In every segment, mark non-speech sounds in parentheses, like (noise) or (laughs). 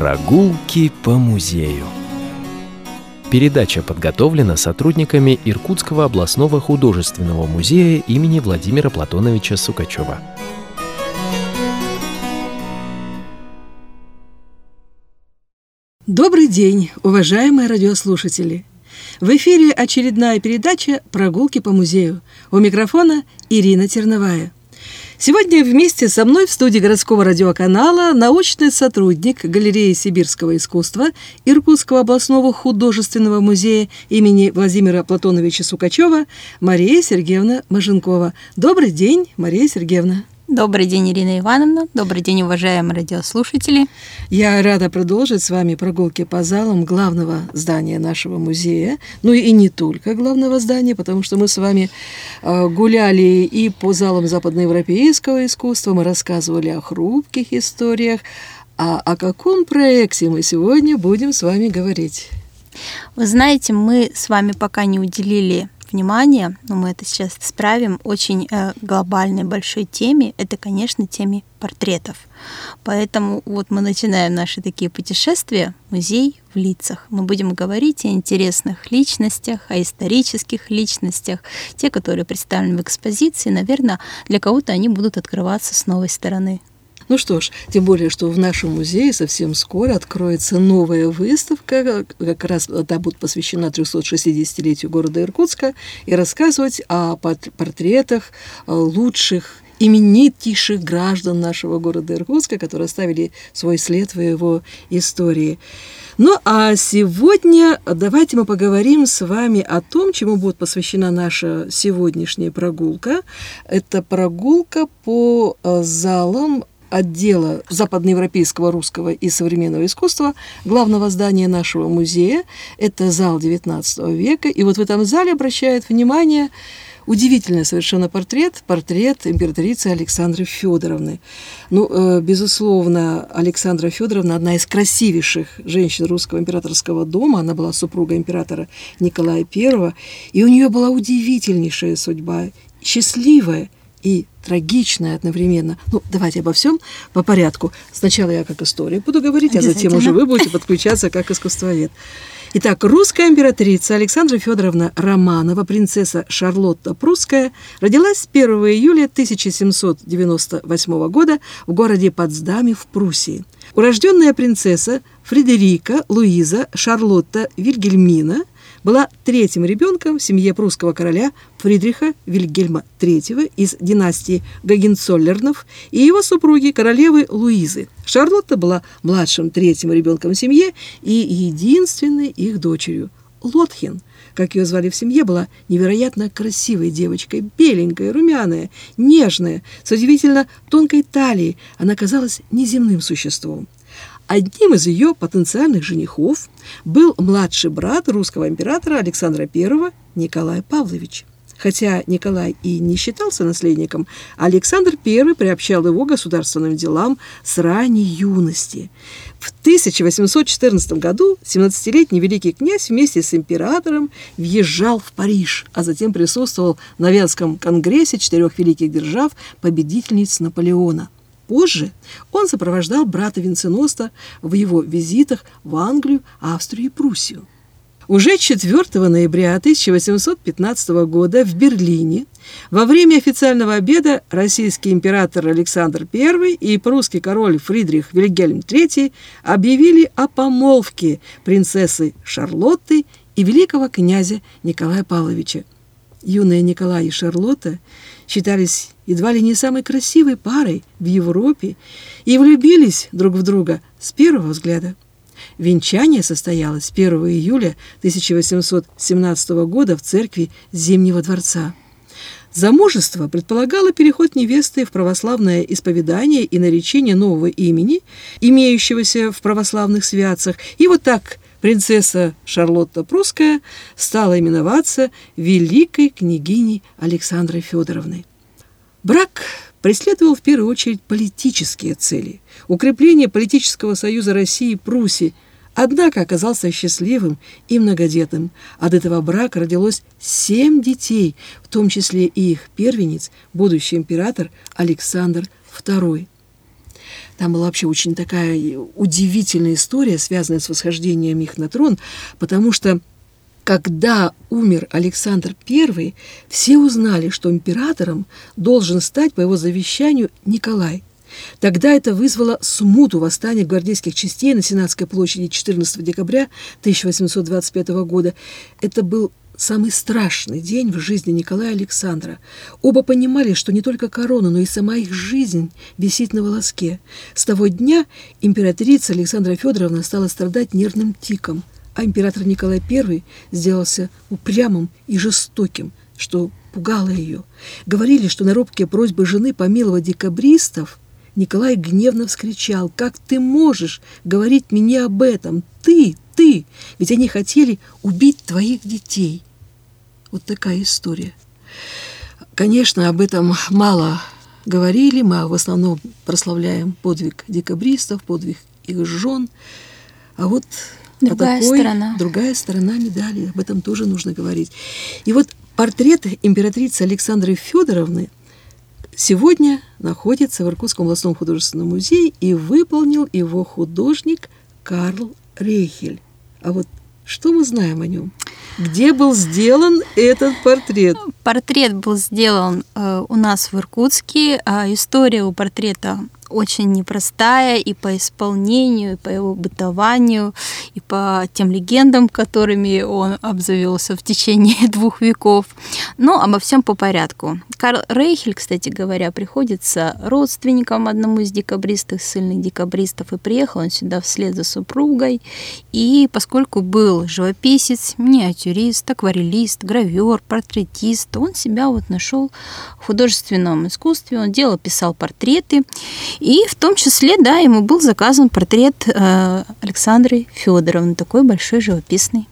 Прогулки по музею. Передача подготовлена сотрудниками Иркутского областного художественного музея имени Владимира Платоновича Сукачева. Добрый день, уважаемые радиослушатели! В эфире очередная передача «Прогулки по музею». У микрофона Ирина Терновая – Сегодня вместе со мной в студии городского радиоканала научный сотрудник Галереи сибирского искусства Иркутского областного художественного музея имени Владимира Платоновича Сукачева Мария Сергеевна Маженкова. Добрый день, Мария Сергеевна. Добрый день, Ирина Ивановна. Добрый день, уважаемые радиослушатели. Я рада продолжить с вами прогулки по залам главного здания нашего музея. Ну и не только главного здания, потому что мы с вами э, гуляли и по залам западноевропейского искусства, мы рассказывали о хрупких историях. А о каком проекте мы сегодня будем с вами говорить? Вы знаете, мы с вами пока не уделили внимание, но мы это сейчас исправим, очень э, глобальной большой теме, это, конечно, теме портретов. Поэтому вот мы начинаем наши такие путешествия «Музей в лицах». Мы будем говорить о интересных личностях, о исторических личностях, те, которые представлены в экспозиции. Наверное, для кого-то они будут открываться с новой стороны. Ну что ж, тем более, что в нашем музее совсем скоро откроется новая выставка, как раз она будет посвящена 360-летию города Иркутска, и рассказывать о портретах лучших именитейших граждан нашего города Иркутска, которые оставили свой след в его истории. Ну а сегодня давайте мы поговорим с вами о том, чему будет посвящена наша сегодняшняя прогулка. Это прогулка по э, залам отдела западноевропейского русского и современного искусства главного здания нашего музея. Это зал XIX века. И вот в этом зале обращает внимание удивительный совершенно портрет, портрет императрицы Александры Федоровны. Ну, э, безусловно, Александра Федоровна одна из красивейших женщин русского императорского дома. Она была супруга императора Николая I, и у нее была удивительнейшая судьба, счастливая и трагичное одновременно. Ну, давайте обо всем по порядку. Сначала я как история буду говорить, а затем уже вы будете подключаться как искусствовед. Итак, русская императрица Александра Федоровна Романова, принцесса Шарлотта Прусская, родилась 1 июля 1798 года в городе Потсдаме в Пруссии. Урожденная принцесса Фредерика Луиза Шарлотта Вильгельмина была третьим ребенком в семье прусского короля Фридриха Вильгельма III из династии Гагенцоллернов и его супруги королевы Луизы. Шарлотта была младшим третьим ребенком в семье и единственной их дочерью. Лотхен, как ее звали в семье, была невероятно красивой девочкой, беленькая, румяная, нежная, с удивительно тонкой талией. Она казалась неземным существом. Одним из ее потенциальных женихов был младший брат русского императора Александра I Николай Павлович. Хотя Николай и не считался наследником, Александр I приобщал его государственным делам с ранней юности. В 1814 году 17-летний великий князь вместе с императором въезжал в Париж, а затем присутствовал на Венском конгрессе четырех великих держав победительниц Наполеона – Позже он сопровождал брата Венценоста в его визитах в Англию, Австрию и Пруссию. Уже 4 ноября 1815 года в Берлине во время официального обеда российский император Александр I и прусский король Фридрих Вильгельм III объявили о помолвке принцессы Шарлотты и великого князя Николая Павловича. Юные Николай и Шарлотта считались едва ли не самой красивой парой в Европе и влюбились друг в друга с первого взгляда. Венчание состоялось 1 июля 1817 года в церкви Зимнего дворца. Замужество предполагало переход невесты в православное исповедание и наречение нового имени, имеющегося в православных святцах, и вот так принцесса Шарлотта Прусская стала именоваться великой княгиней Александрой Федоровной. Брак преследовал в первую очередь политические цели – укрепление политического союза России и Пруссии, однако оказался счастливым и многодетным. От этого брака родилось семь детей, в том числе и их первенец, будущий император Александр II. Там была вообще очень такая удивительная история, связанная с восхождением их на трон, потому что когда умер Александр I, все узнали, что императором должен стать по его завещанию Николай. Тогда это вызвало смуту восстания гвардейских частей на Сенатской площади 14 декабря 1825 года. Это был самый страшный день в жизни Николая Александра. Оба понимали, что не только корона, но и сама их жизнь висит на волоске. С того дня императрица Александра Федоровна стала страдать нервным тиком, а император Николай I сделался упрямым и жестоким, что пугало ее. Говорили, что на робкие просьбы жены помиловать декабристов Николай гневно вскричал, «Как ты можешь говорить мне об этом? Ты, ты! Ведь они хотели убить твоих детей!» Вот такая история. Конечно, об этом мало говорили, мы в основном прославляем подвиг декабристов, подвиг их жен, а вот другая а такой, сторона. другая сторона медали, об этом тоже нужно говорить. И вот портрет императрицы Александры Федоровны сегодня находится в Иркутском областном художественном музее и выполнил его художник Карл Рейхель. А вот что мы знаем о нем? Где был сделан этот портрет? Портрет был сделан э, у нас в Иркутске. А история у портрета очень непростая и по исполнению, и по его бытованию, и по тем легендам, которыми он обзавелся в течение (laughs) двух веков. Но обо всем по порядку. Карл Рейхель, кстати говоря, приходится родственником одному из декабристов, сильных декабристов, и приехал он сюда вслед за супругой. И поскольку был живописец, миниатюрист, акварелист, гравер, портретист, он себя вот нашел в художественном искусстве. Он делал, писал портреты. И в том числе, да, ему был заказан портрет э, Александры Федоровны, такой большой живописный.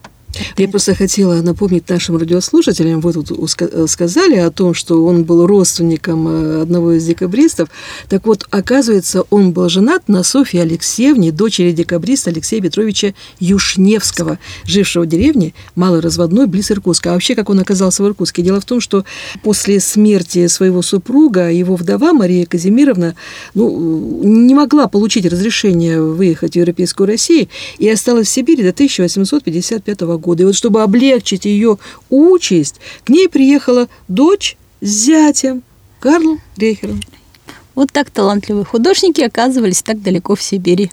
Я просто хотела напомнить нашим радиослушателям, вы тут э, сказали о том, что он был родственником э, одного из декабристов. Так вот, оказывается, он был женат на Софье Алексеевне, дочери декабриста Алексея Петровича Юшневского, жившего в деревне Малый Разводной, близ Иркутска. А вообще, как он оказался в Иркутске? Дело в том, что после смерти своего супруга, его вдова Мария Казимировна ну, не могла получить разрешение выехать в Европейскую Россию и осталась в Сибири до 1855 года года. И вот чтобы облегчить ее участь, к ней приехала дочь с зятем Карлом Рейхером. Вот так талантливые художники оказывались так далеко в Сибири.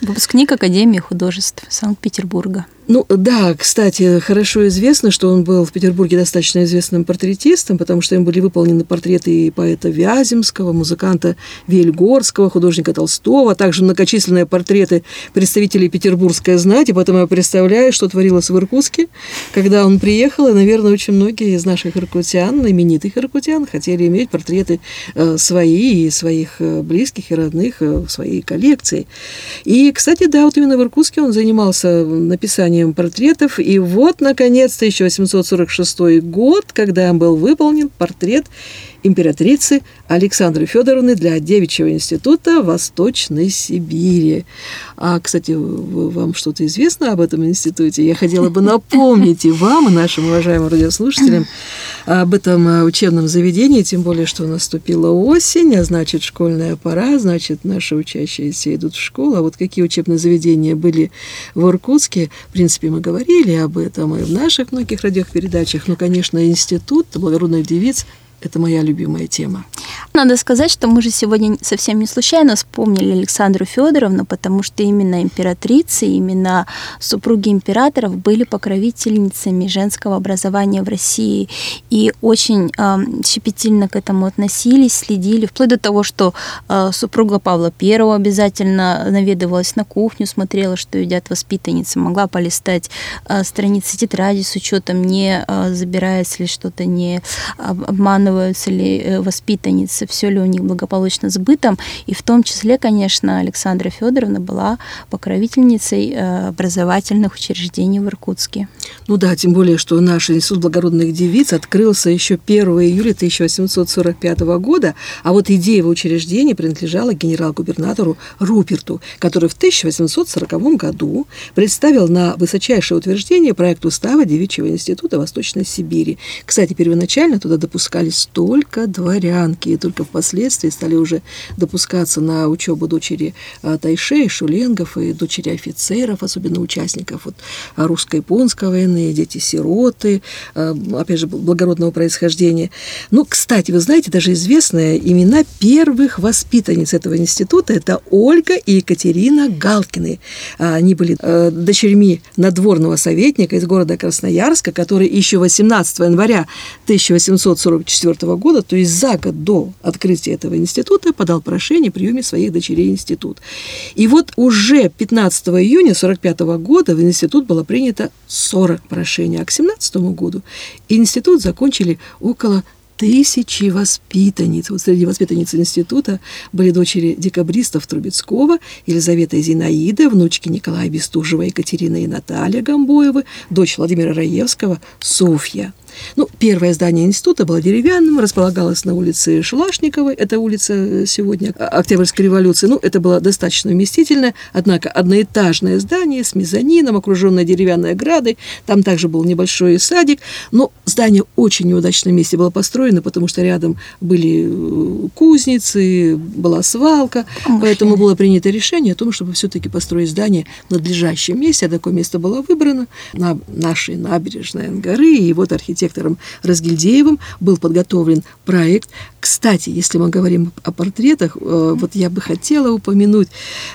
Выпускник Академии художеств Санкт-Петербурга. Ну да, кстати, хорошо известно, что он был в Петербурге достаточно известным портретистом, потому что им были выполнены портреты и поэта Вяземского, музыканта Вельгорского, художника Толстого, а также многочисленные портреты представителей петербургской знати. Поэтому я представляю, что творилось в Иркутске, когда он приехал, и, наверное, очень многие из наших иркутян, именитых иркутян, хотели иметь портреты э, свои и своих э, близких и родных э, в своей коллекции. И, кстати, да, вот именно в Иркутске он занимался написанием созданием портретов. И вот, наконец-то, 1846 год, когда был выполнен портрет императрицы Александры Федоровны для Девичьего института Восточной Сибири. А, кстати, вам что-то известно об этом институте? Я хотела бы (laughs) напомнить и вам, и нашим уважаемым радиослушателям об этом а, учебном заведении, тем более, что наступила осень, а значит, школьная пора, значит, наши учащиеся идут в школу. А вот какие учебные заведения были в Иркутске, в принципе, мы говорили об этом и в наших многих радиопередачах. Ну, конечно, институт благородных девиц это моя любимая тема. Надо сказать, что мы же сегодня совсем не случайно вспомнили Александру Федоровну, потому что именно императрицы, именно супруги императоров были покровительницами женского образования в России и очень э, щепетильно к этому относились, следили, вплоть до того, что э, супруга Павла I обязательно наведывалась на кухню, смотрела, что едят воспитанницы, могла полистать э, страницы тетради с учетом, не э, забирается ли что-то, не обманываются ли э, воспитанницы, все ли у них благополучно с бытом. И в том числе, конечно, Александра Федоровна была покровительницей э, образовательных учреждений в Иркутске. Ну да, тем более, что наш институт благородных девиц открылся еще 1 июля 1845 года, а вот идея его учреждения принадлежала генерал-губернатору Руперту, который в 1840 году представил на высочайшее утверждение проект устава Девичьего института Восточной Сибири. Кстати, первоначально туда допускались только дворянки, и только впоследствии стали уже допускаться на учебу дочери а, Тайшей, Шуленгов и дочери офицеров, особенно участников вот, русско-японской войны, дети-сироты, а, опять же, благородного происхождения. Ну, кстати, вы знаете, даже известные имена первых воспитанниц этого института – это Ольга и Екатерина Галкины. Они были дочерьми надворного советника из города Красноярска, который еще 18 января 1844 года, то есть за год до открытия этого института, подал прошение о приеме своих дочерей в институт. И вот уже 15 июня 1945 года в институт было принято 40 прошений, а к 17 году институт закончили около тысячи воспитанниц. Вот среди воспитанниц института были дочери декабристов Трубецкого, Елизавета и Зинаида, внучки Николая Бестужева, Екатерина и Наталья Гамбоевы, дочь Владимира Раевского, Софья – ну, первое здание института было деревянным, располагалось на улице Шелашниковой, это улица э, сегодня Октябрьской революции. Ну, это было достаточно вместительное, однако одноэтажное здание с мезонином, окруженное деревянной оградой. Там также был небольшой садик, но здание очень неудачном месте было построено, потому что рядом были э, кузницы, была свалка, Ой. поэтому было принято решение о том, чтобы все-таки построить здание в надлежащем месте, а такое место было выбрано на нашей набережной горы, и вот архитектор архитектором Разгильдеевым был подготовлен проект. Кстати, если мы говорим о портретах, э, вот я бы хотела упомянуть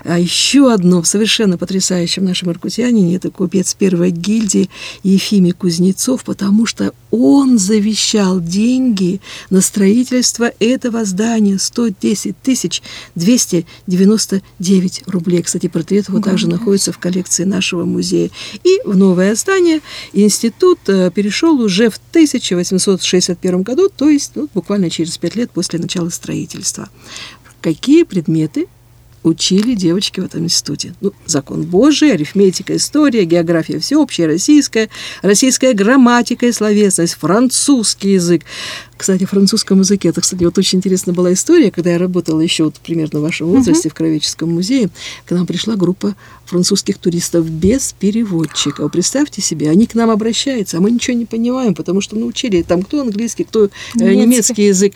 а, еще одно совершенно потрясающем нашем иркутянине. Это купец первой гильдии Ефимий Кузнецов, потому что он завещал деньги на строительство этого здания 110 тысяч 299 рублей. Кстати, портрет его также находится в коллекции нашего музея. И в новое здание институт э, перешел уже в 1861 году, то есть ну, буквально через пять лет после начала строительства. Какие предметы учили девочки в этом институте. Ну, закон Божий, арифметика, история, география всеобщая, российская, российская грамматика и словесность, французский язык. Кстати, в французском языке, это, кстати, вот очень интересная была история, когда я работала еще вот примерно в вашем возрасте uh-huh. в Кровеческом музее, к нам пришла группа французских туристов без переводчика. Представьте себе, они к нам обращаются, а мы ничего не понимаем, потому что научили там кто английский, кто немецкий, немецкий язык.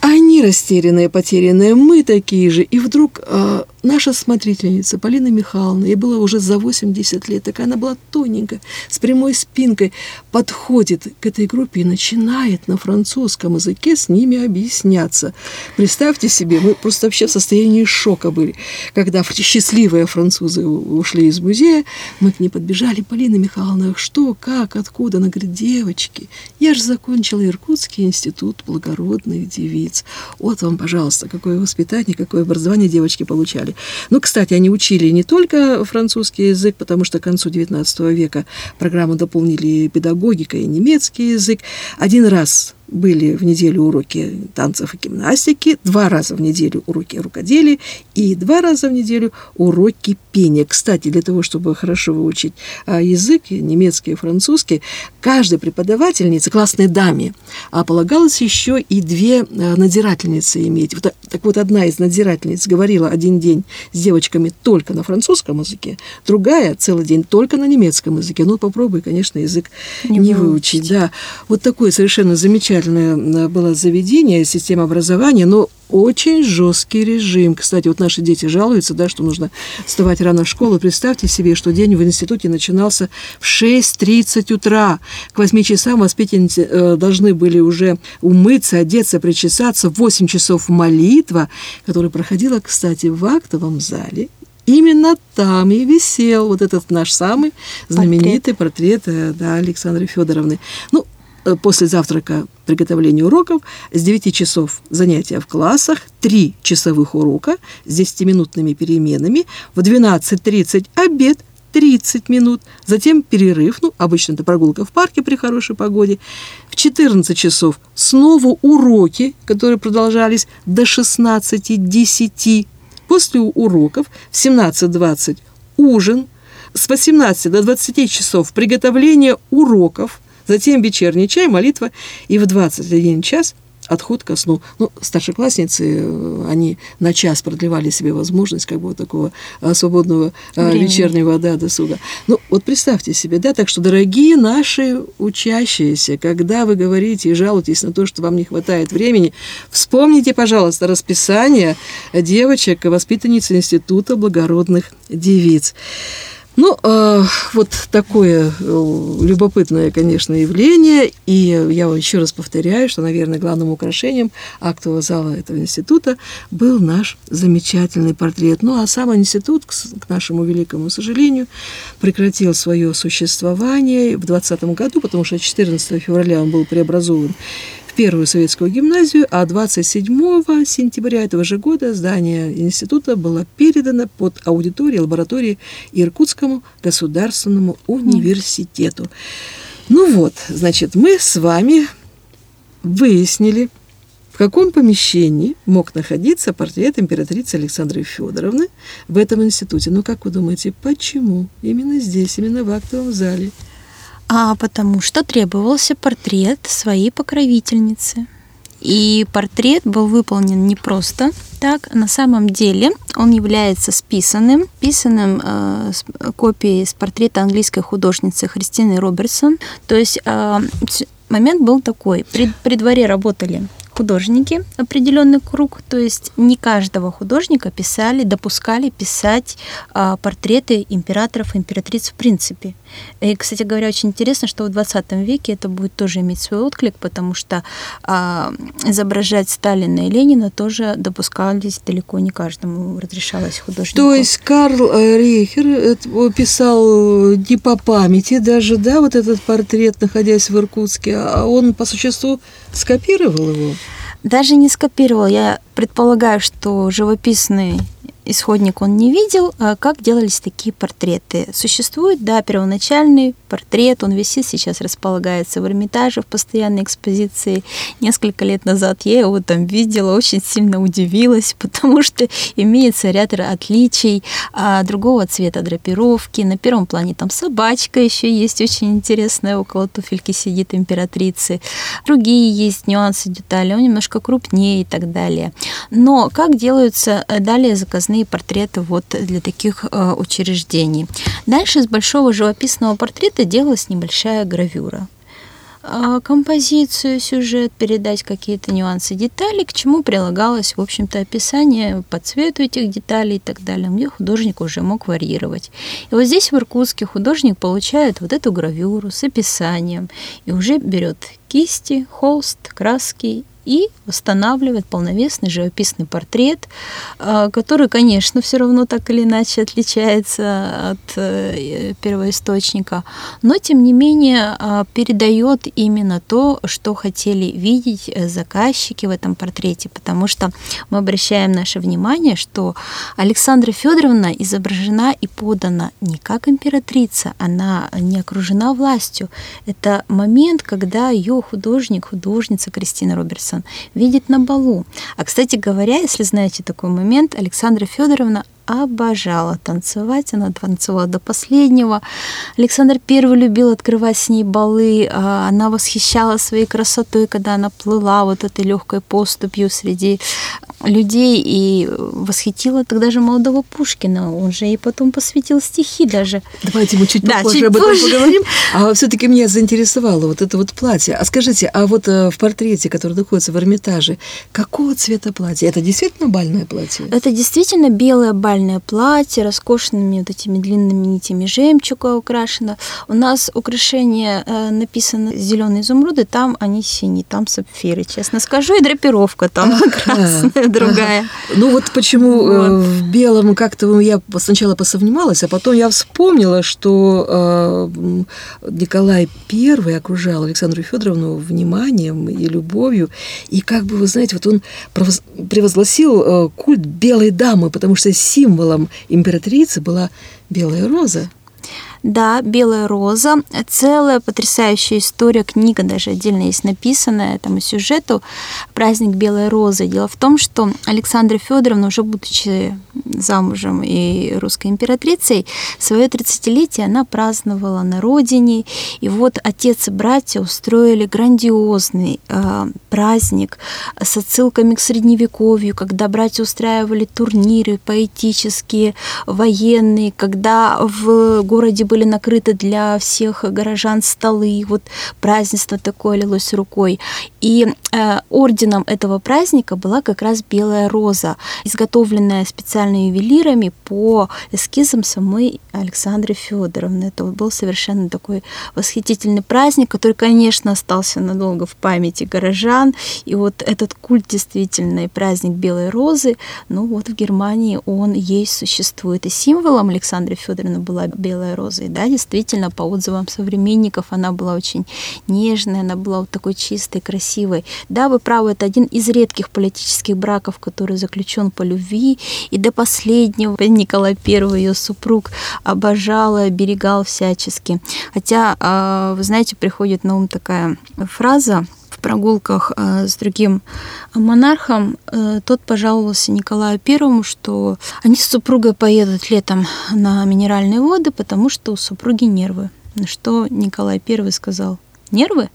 Они растерянные, потерянные, мы такие же. И вдруг э, наша смотрительница Полина Михайловна, ей было уже за 80 лет, такая она была тоненькая, с прямой спинкой, подходит к этой группе и начинает на французском языке с ними объясняться. Представьте себе, мы просто вообще в состоянии шока были. Когда счастливые французы ушли из музея, мы к ней подбежали, Полина Михайловна, что, как, откуда? Она говорит, девочки, я же закончила Иркутский институт благородных девиц. Вот вам, пожалуйста, какое воспитание, какое образование девочки получали учили. Ну, кстати, они учили не только французский язык, потому что к концу XIX века программу дополнили педагогика и немецкий язык. Один раз были в неделю уроки танцев и гимнастики, два раза в неделю уроки рукоделия и два раза в неделю уроки пения. Кстати, для того, чтобы хорошо выучить а, язык, немецкий и французский, каждой преподавательнице, классной даме, а, полагалось еще и две а, надзирательницы иметь. Вот, так вот, одна из надзирательниц говорила один день с девочками только на французском языке, другая целый день только на немецком языке. Ну, попробуй, конечно, язык не, не выучить. Да. Вот такое совершенно замечательное замечательное было заведение, система образования, но очень жесткий режим. Кстати, вот наши дети жалуются, да, что нужно вставать рано в школу. Представьте себе, что день в институте начинался в 6.30 утра. К 8 часам воспитанницы э, должны были уже умыться, одеться, причесаться. В 8 часов молитва, которая проходила, кстати, в актовом зале именно там и висел вот этот наш самый знаменитый портрет, портрет да, Александры Федоровны. Ну, Э, после завтрака приготовление уроков, с 9 часов занятия в классах, 3 часовых урока с 10-минутными переменами, в 12.30 обед, 30 минут, затем перерыв, ну, обычно это прогулка в парке при хорошей погоде, в 14 часов снова уроки, которые продолжались до 16.10, после уроков в 17.20 ужин, с 18 до 20 часов приготовление уроков – затем вечерний чай, молитва, и в 21 час отход ко сну. Ну, старшеклассницы, э, они на час продлевали себе возможность как бы вот такого а, свободного а, Времени. вечернего да, досуга. Ну, вот представьте себе, да, так что, дорогие наши учащиеся, когда вы говорите и жалуетесь на то, что вам не хватает времени, вспомните, пожалуйста, расписание девочек, воспитанниц Института благородных девиц. Ну, э, вот такое э, любопытное, конечно, явление. И я еще раз повторяю, что, наверное, главным украшением актового зала этого института был наш замечательный портрет. Ну, а сам институт, к, к нашему великому сожалению, прекратил свое существование в 2020 году, потому что 14 февраля он был преобразован в первую советскую гимназию, а 27 сентября этого же года здание института было передано под аудиторию лаборатории Иркутскому государственному университету. Ну вот, значит, мы с вами выяснили, в каком помещении мог находиться портрет императрицы Александры Федоровны в этом институте. Ну, как вы думаете, почему именно здесь, именно в актовом зале? А потому что требовался портрет своей покровительницы. И портрет был выполнен не просто так, на самом деле он является списанным, писанным э, с, копией с портрета английской художницы Христины Робертсон. То есть э, момент был такой, при, при дворе работали художники, определенный круг, то есть не каждого художника писали, допускали писать а, портреты императоров и императриц в принципе. И, кстати говоря, очень интересно, что в 20 веке это будет тоже иметь свой отклик, потому что а, изображать Сталина и Ленина тоже допускались далеко не каждому, разрешалось художнику. То есть Карл э, Рейхер э, писал не по памяти даже, да, вот этот портрет, находясь в Иркутске, а он по существу скопировал его? Даже не скопировал. Я предполагаю, что живописный исходник он не видел, а как делались такие портреты. Существует, да, первоначальный портрет, он висит, сейчас располагается в Эрмитаже в постоянной экспозиции. Несколько лет назад я его там видела, очень сильно удивилась, (laughs) потому что имеется ряд отличий а, другого цвета драпировки. На первом плане там собачка еще есть, очень интересная, около туфельки сидит императрицы. Другие есть нюансы, детали, он немножко крупнее и так далее. Но как делаются э, далее заказные основные портреты вот для таких э, учреждений. Дальше с большого живописного портрета делалась небольшая гравюра а, композицию, сюжет, передать какие-то нюансы, детали, к чему прилагалось, в общем-то, описание по цвету этих деталей и так далее, где художник уже мог варьировать. И вот здесь в Иркутске художник получает вот эту гравюру с описанием и уже берет кисти, холст, краски и восстанавливает полновесный живописный портрет, а, который, конечно, все равно так или иначе отличается от э, первоисточника, но тем не менее а, передает именно то, что хотели видеть э, заказчики в этом портрете, потому что мы обращаем наше внимание, что Александра Федоровна изображена и подана не как императрица, она не окружена властью. Это момент, когда ее художник, художница Кристина Робертсон видит на балу. А, кстати говоря, если знаете такой момент, Александра Федоровна обожала танцевать, она танцевала до последнего. Александр Первый любил открывать с ней балы, а, она восхищала своей красотой, когда она плыла вот этой легкой поступью среди людей и восхитила тогда же молодого Пушкина. Он же ей потом посвятил стихи даже. Давайте мы чуть да, попозже чуть об этом позже. поговорим. (laughs) А все-таки меня заинтересовало вот это вот платье. А скажите, а вот э, в портрете, который находится в Эрмитаже, какого цвета платье? Это действительно бальное платье? Это действительно белое бальное платье, роскошными вот этими длинными нитями жемчуга украшено. У нас украшение э, написано зеленые изумруды, там они синие, там сапфиры, честно скажу, и драпировка там красная другая. Ну вот почему э, в белом как-то я сначала посомневалась, а потом я вспомнила, что э, Николай I окружал Александру Федоровну вниманием и любовью, и как бы, вы знаете, вот он превозгласил э, культ белой дамы, потому что символом императрицы была белая роза. Да, «Белая роза». Целая потрясающая история, книга даже отдельно есть написанная и сюжету «Праздник Белой розы». Дело в том, что Александра Федоровна, уже будучи замужем и русской императрицей, свое 30-летие она праздновала на родине. И вот отец и братья устроили грандиозный э, праздник с отсылками к Средневековью, когда братья устраивали турниры поэтические, военные, когда в городе были накрыты для всех горожан столы, вот празднество такое лилось рукой. И э, орденом этого праздника была как раз белая роза, изготовленная специально ювелирами по эскизам самой Александры Федоровны. Это был совершенно такой восхитительный праздник, который, конечно, остался надолго в памяти горожан. И вот этот культ действительно, и праздник белой розы, ну вот в Германии он есть, существует. И символом Александры Федоровны была белая роза. И да, действительно, по отзывам современников, она была очень нежная, она была вот такой чистой, красивой. Да, вы правы, это один из редких политических браков, который заключен по любви. И до последнего Николай I, ее супруг, обожал и оберегал всячески. Хотя, а, вы знаете, приходит на ум такая фраза, прогулках а, с другим монархом, а, тот пожаловался Николаю Первому, что они с супругой поедут летом на минеральные воды, потому что у супруги нервы. На что Николай Первый сказал, нервы?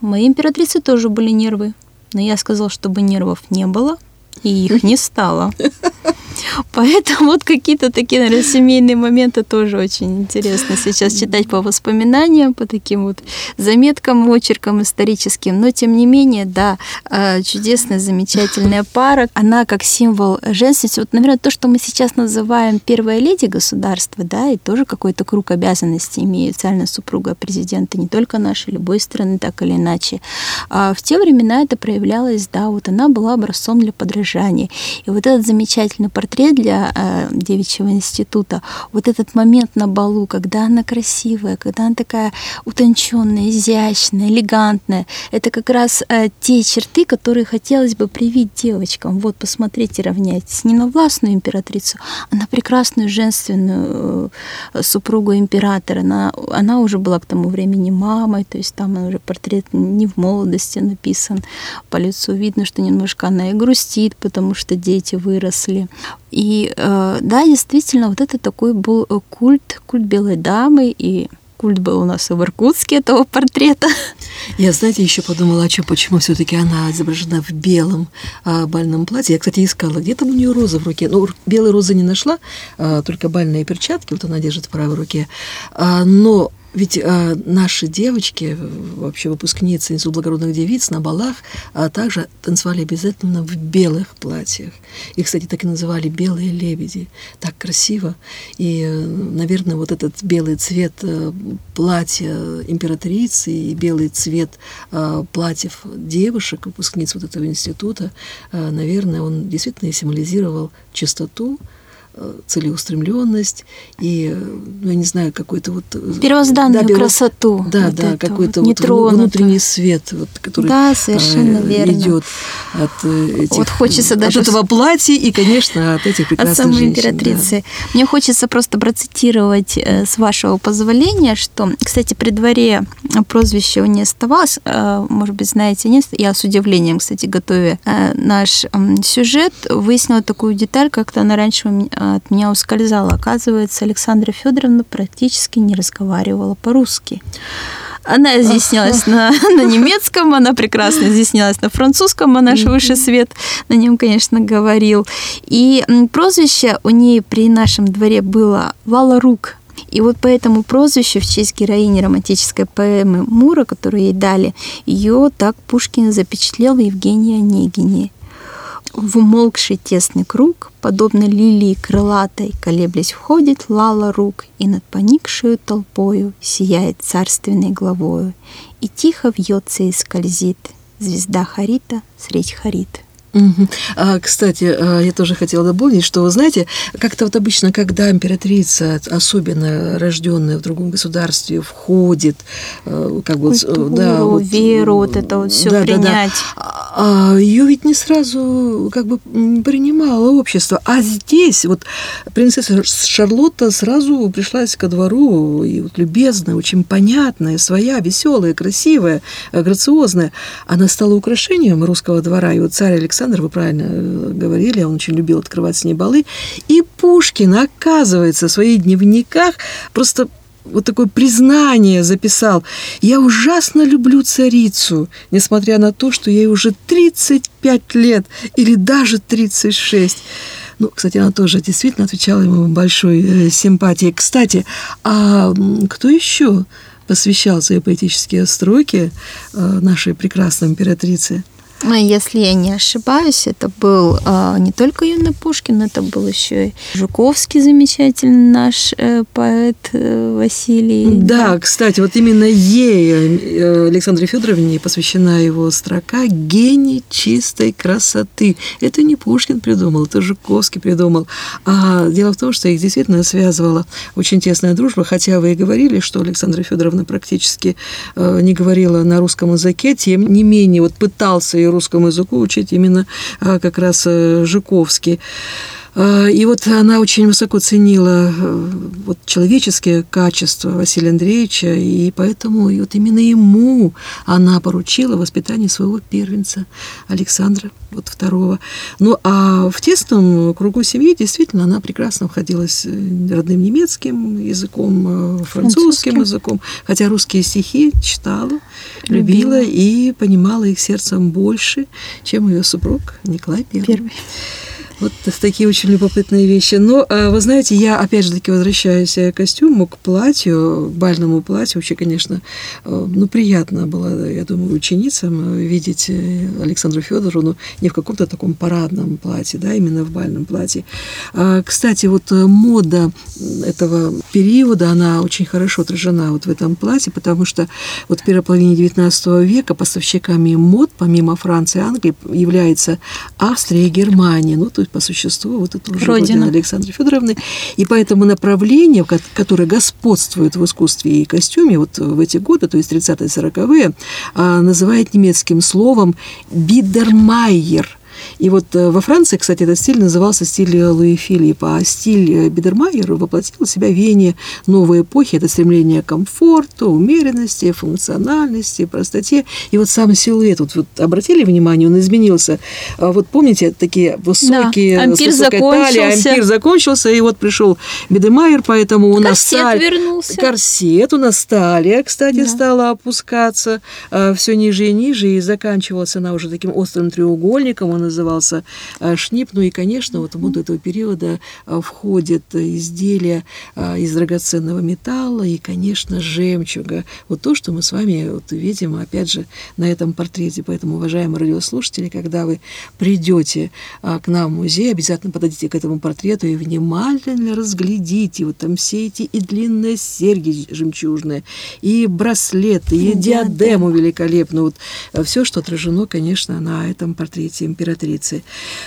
Моей императрицы тоже были нервы. Но я сказал, чтобы нервов не было, и их не стало. (laughs) (laughs) Поэтому вот какие-то такие, наверное, семейные моменты тоже очень интересно сейчас читать по воспоминаниям, по таким вот заметкам, очеркам историческим. Но, тем не менее, да, э, чудесная, замечательная пара. Она как символ женственности. Вот, наверное, то, что мы сейчас называем первая леди государства, да, и тоже какой-то круг обязанностей имеет социальная супруга президента не только нашей, любой страны, так или иначе. А в те времена это проявлялось, да, вот она была образцом для подражания. И вот этот замечательный портрет для э, девичьего института, вот этот момент на балу, когда она красивая, когда она такая утонченная, изящная, элегантная, это как раз э, те черты, которые хотелось бы привить девочкам. Вот, посмотрите, равняйтесь не на властную императрицу, а на прекрасную женственную э, супругу императора. Она, она уже была к тому времени мамой, то есть там уже портрет не в молодости написан. По лицу видно, что немножко она и грустит, потому что дети выросли. И э, да, действительно, вот это такой был э, культ, культ белой дамы, и культ был у нас и в Иркутске этого портрета. Я, знаете, еще подумала, о чем, почему все-таки она изображена в белом а, бальном платье. Я, кстати, искала, где там у нее роза в руке. Ну, белой розы не нашла, а, только бальные перчатки, вот она держит в правой руке. А, но ведь э, наши девочки, вообще выпускницы из благородных девиц на балах, а также танцевали обязательно в белых платьях. Их, кстати, так и называли «белые лебеди». Так красиво. И, наверное, вот этот белый цвет э, платья императрицы и белый цвет э, платьев девушек, выпускниц вот этого института, э, наверное, он действительно символизировал чистоту, целеустремленность и, ну, я не знаю, какой-то вот... Э, Первозданную да, красоту. Да, вот да, какой-то вот внутренний свет, вот, который да, совершенно э, верно. идет от э, этих... Вот хочется даже... От этого платья и, конечно, от этих прекрасных От самой женщин, императрицы. Да. Мне хочется просто процитировать, с вашего позволения, что, кстати, при дворе прозвище у нее оставалось, может быть, знаете, нет, я с удивлением, кстати, готовя наш сюжет, выяснила такую деталь, как-то она раньше от меня ускользала. Оказывается, Александра Федоровна практически не разговаривала по-русски. Она изъяснялась на, (laughs) на немецком, она прекрасно изъяснялась на французском, а наш высший свет на нем, конечно, говорил. И прозвище у нее при нашем дворе было Вала Рук. И вот по этому прозвищу в честь героини романтической поэмы Мура, которую ей дали, ее так Пушкин запечатлел в Евгении Онегине. В умолкший тесный круг, подобно лилии крылатой, колеблясь входит лала рук, и над поникшую толпою сияет царственной главою, и тихо вьется и скользит звезда Харита средь Харит. Угу. А, кстати, а, я тоже хотела дополнить, что, вы знаете, как-то вот обычно, когда императрица, особенно рожденная в другом государстве, входит, э, как бы... Культуру, да, вот, веру, вот это вот все да, принять. Да, да. А, ее ведь не сразу как бы принимало общество. А здесь вот принцесса Шарлотта сразу пришлась ко двору, и вот любезная, очень понятная, своя, веселая, красивая, грациозная. Она стала украшением русского двора, и вот царь Александр Александр, вы правильно э, говорили, он очень любил открывать с ней балы. И Пушкин, оказывается, в своих дневниках просто вот такое признание записал. «Я ужасно люблю царицу, несмотря на то, что ей уже 35 лет или даже 36». Ну, кстати, она тоже действительно отвечала ему большой э, симпатией. Кстати, а кто еще посвящал свои поэтические строки э, нашей прекрасной императрице? А если я не ошибаюсь, это был а, не только юный Пушкин, это был еще и Жуковский замечательный наш э, поэт э, Василий. Да, кстати, вот именно ей, э, Александре Федоровне, посвящена его строка «Гений чистой красоты». Это не Пушкин придумал, это Жуковский придумал. А дело в том, что их действительно связывала очень тесная дружба, хотя вы и говорили, что Александра Федоровна практически не говорила на русском языке, тем не менее вот пытался ее русскому языку учить именно а, как раз э, Жуковский. А, и вот она очень высоко ценила э, вот, человеческие качества Василия Андреевича, и поэтому и вот именно ему она поручила воспитание своего первенца Александра вот второго. Ну, а в тесном кругу семьи действительно она прекрасно входилась родным немецким языком, э, французским, французским. языком, хотя русские стихи читала, любила, любила и понимала их сердцем больше, чем ее супруг Николай I. Первый. Вот такие очень любопытные вещи. Но, а, вы знаете, я опять же таки возвращаюсь к костюму, к платью, к бальному платью. Вообще, конечно, э, ну, приятно было, я думаю, ученицам видеть э, Александру Федоровну не в каком-то таком парадном платье, да, именно в бальном платье. А, кстати, вот э, мода этого периода, она очень хорошо отражена вот в этом платье, потому что вот в первой половине XIX века поставщиками мод, помимо Франции и Англии, является Австрия и Германия. Ну, то по существу вот это уже Родина Александры Федоровны. И поэтому направление, которое господствует в искусстве и костюме вот в эти годы, то есть 30-е, 40-е, а, называют немецким словом «бидермайер», и вот э, во Франции, кстати, этот стиль назывался стиль Луи Филиппа, а стиль э, Бидермайер воплотил в себя веяние новой эпохи, это стремление к комфорту, умеренности, функциональности, простоте. И вот сам силуэт, вот, вот обратили внимание, он изменился. А вот помните, такие высокие, да, ампир закончился. талия, ампир закончился, и вот пришел Бидермайер, поэтому у нас корсет вернулся. Корсет у нас талия, кстати, да. стала опускаться а, все ниже и ниже, и заканчивалась она уже таким острым треугольником, он назывался э, шнип. Ну и, конечно, вот в моду этого периода э, входят изделия э, из драгоценного металла и, конечно, жемчуга. Вот то, что мы с вами вот видим, опять же, на этом портрете. Поэтому, уважаемые радиослушатели, когда вы придете к нам в музей, обязательно подойдите к этому портрету и внимательно разглядите. Вот там все эти и длинные серьги жемчужные, и браслеты, и диадему великолепную. Вот все, что отражено, конечно, на этом портрете императрицы императрицы.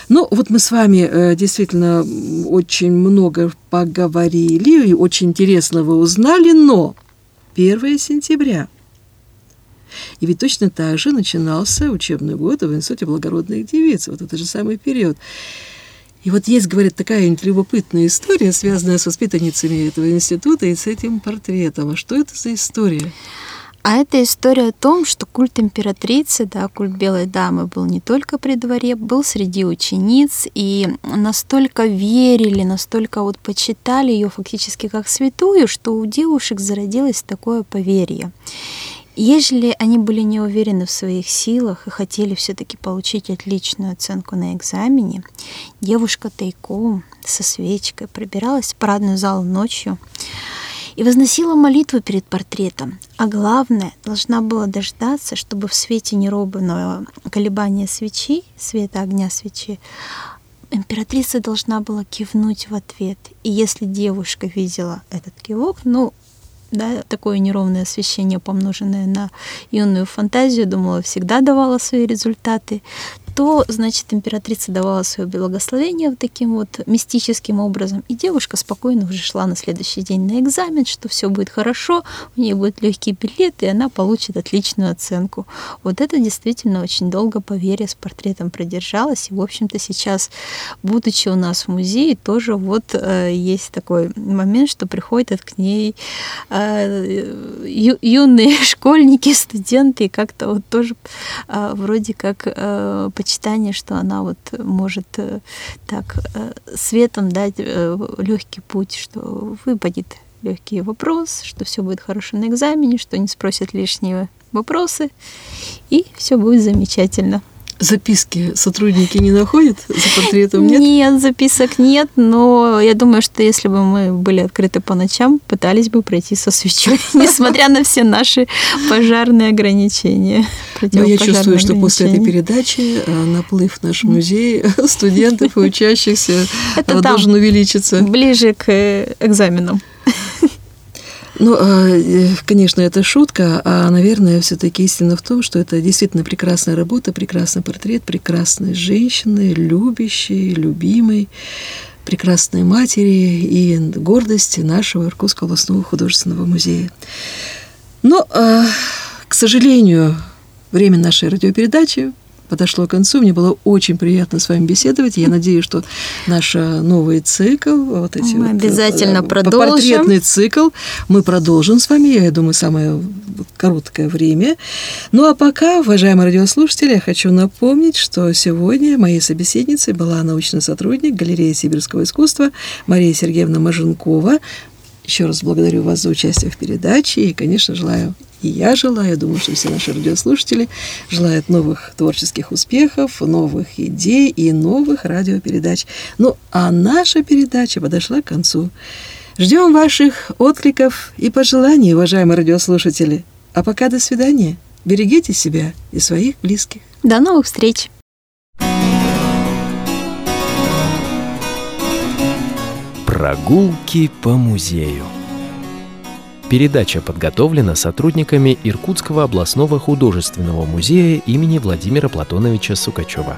Ну, вот мы с вами э, действительно очень много поговорили, и очень интересно вы узнали, но 1 сентября. И ведь точно так же начинался учебный год в Институте благородных девиц, вот это же самый период. И вот есть, говорят, такая любопытная история, связанная с воспитанницами этого института и с этим портретом. А что это за история? А это история о том, что культ императрицы, да, культ белой дамы был не только при дворе, был среди учениц, и настолько верили, настолько вот почитали ее фактически как святую, что у девушек зародилось такое поверье. Ежели они были не уверены в своих силах и хотели все-таки получить отличную оценку на экзамене, девушка тайком со свечкой пробиралась в парадную залу ночью, и возносила молитву перед портретом. А главное, должна была дождаться, чтобы в свете неробного колебания свечи, света огня свечи, императрица должна была кивнуть в ответ. И если девушка видела этот кивок, ну, да, такое неровное освещение, помноженное на юную фантазию, думала, всегда давала свои результаты, то, значит, императрица давала свое благословение вот таким вот мистическим образом, и девушка спокойно уже шла на следующий день на экзамен, что все будет хорошо, у нее будет легкий билет, и она получит отличную оценку. Вот это действительно очень долго поверье с портретом продержалось, и, в общем-то, сейчас, будучи у нас в музее, тоже вот э, есть такой момент, что приходят к ней э, ю, юные (laughs) школьники, студенты, и как-то вот тоже э, вроде как э, почитание, что она вот может э, так э, светом дать э, легкий путь, что выпадет легкий вопрос, что все будет хорошо на экзамене, что не спросят лишние вопросы, и все будет замечательно. Записки сотрудники не находят за портретом, нет? Нет, записок нет, но я думаю, что если бы мы были открыты по ночам, пытались бы пройти со свечой, (laughs) несмотря на все наши пожарные ограничения. Но я чувствую, что после этой передачи э, наплыв в наш музей (laughs) студентов и учащихся э, должен увеличиться. Ближе к э, экзаменам. Ну, а, э, конечно, это шутка, а, наверное, все-таки истина в том, что это действительно прекрасная работа, прекрасный портрет прекрасной женщины, любящей, любимой, прекрасной матери и гордости нашего Иркутского областного художественного музея. Но, а, к сожалению, время нашей радиопередачи подошло к концу. Мне было очень приятно с вами беседовать. Я надеюсь, что наш новый цикл, вот эти мы вот, обязательно э, продолжим. Портретный цикл мы продолжим с вами, я думаю, самое короткое время. Ну а пока, уважаемые радиослушатели, я хочу напомнить, что сегодня моей собеседницей была научный сотрудник галереи сибирского искусства Мария Сергеевна Маженкова. Еще раз благодарю вас за участие в передаче и, конечно, желаю и я желаю, я думаю, что все наши радиослушатели желают новых творческих успехов, новых идей и новых радиопередач. Ну, а наша передача подошла к концу. Ждем ваших откликов и пожеланий, уважаемые радиослушатели. А пока до свидания. Берегите себя и своих близких. До новых встреч. Прогулки по музею. Передача подготовлена сотрудниками Иркутского областного художественного музея имени Владимира Платоновича Сукачева.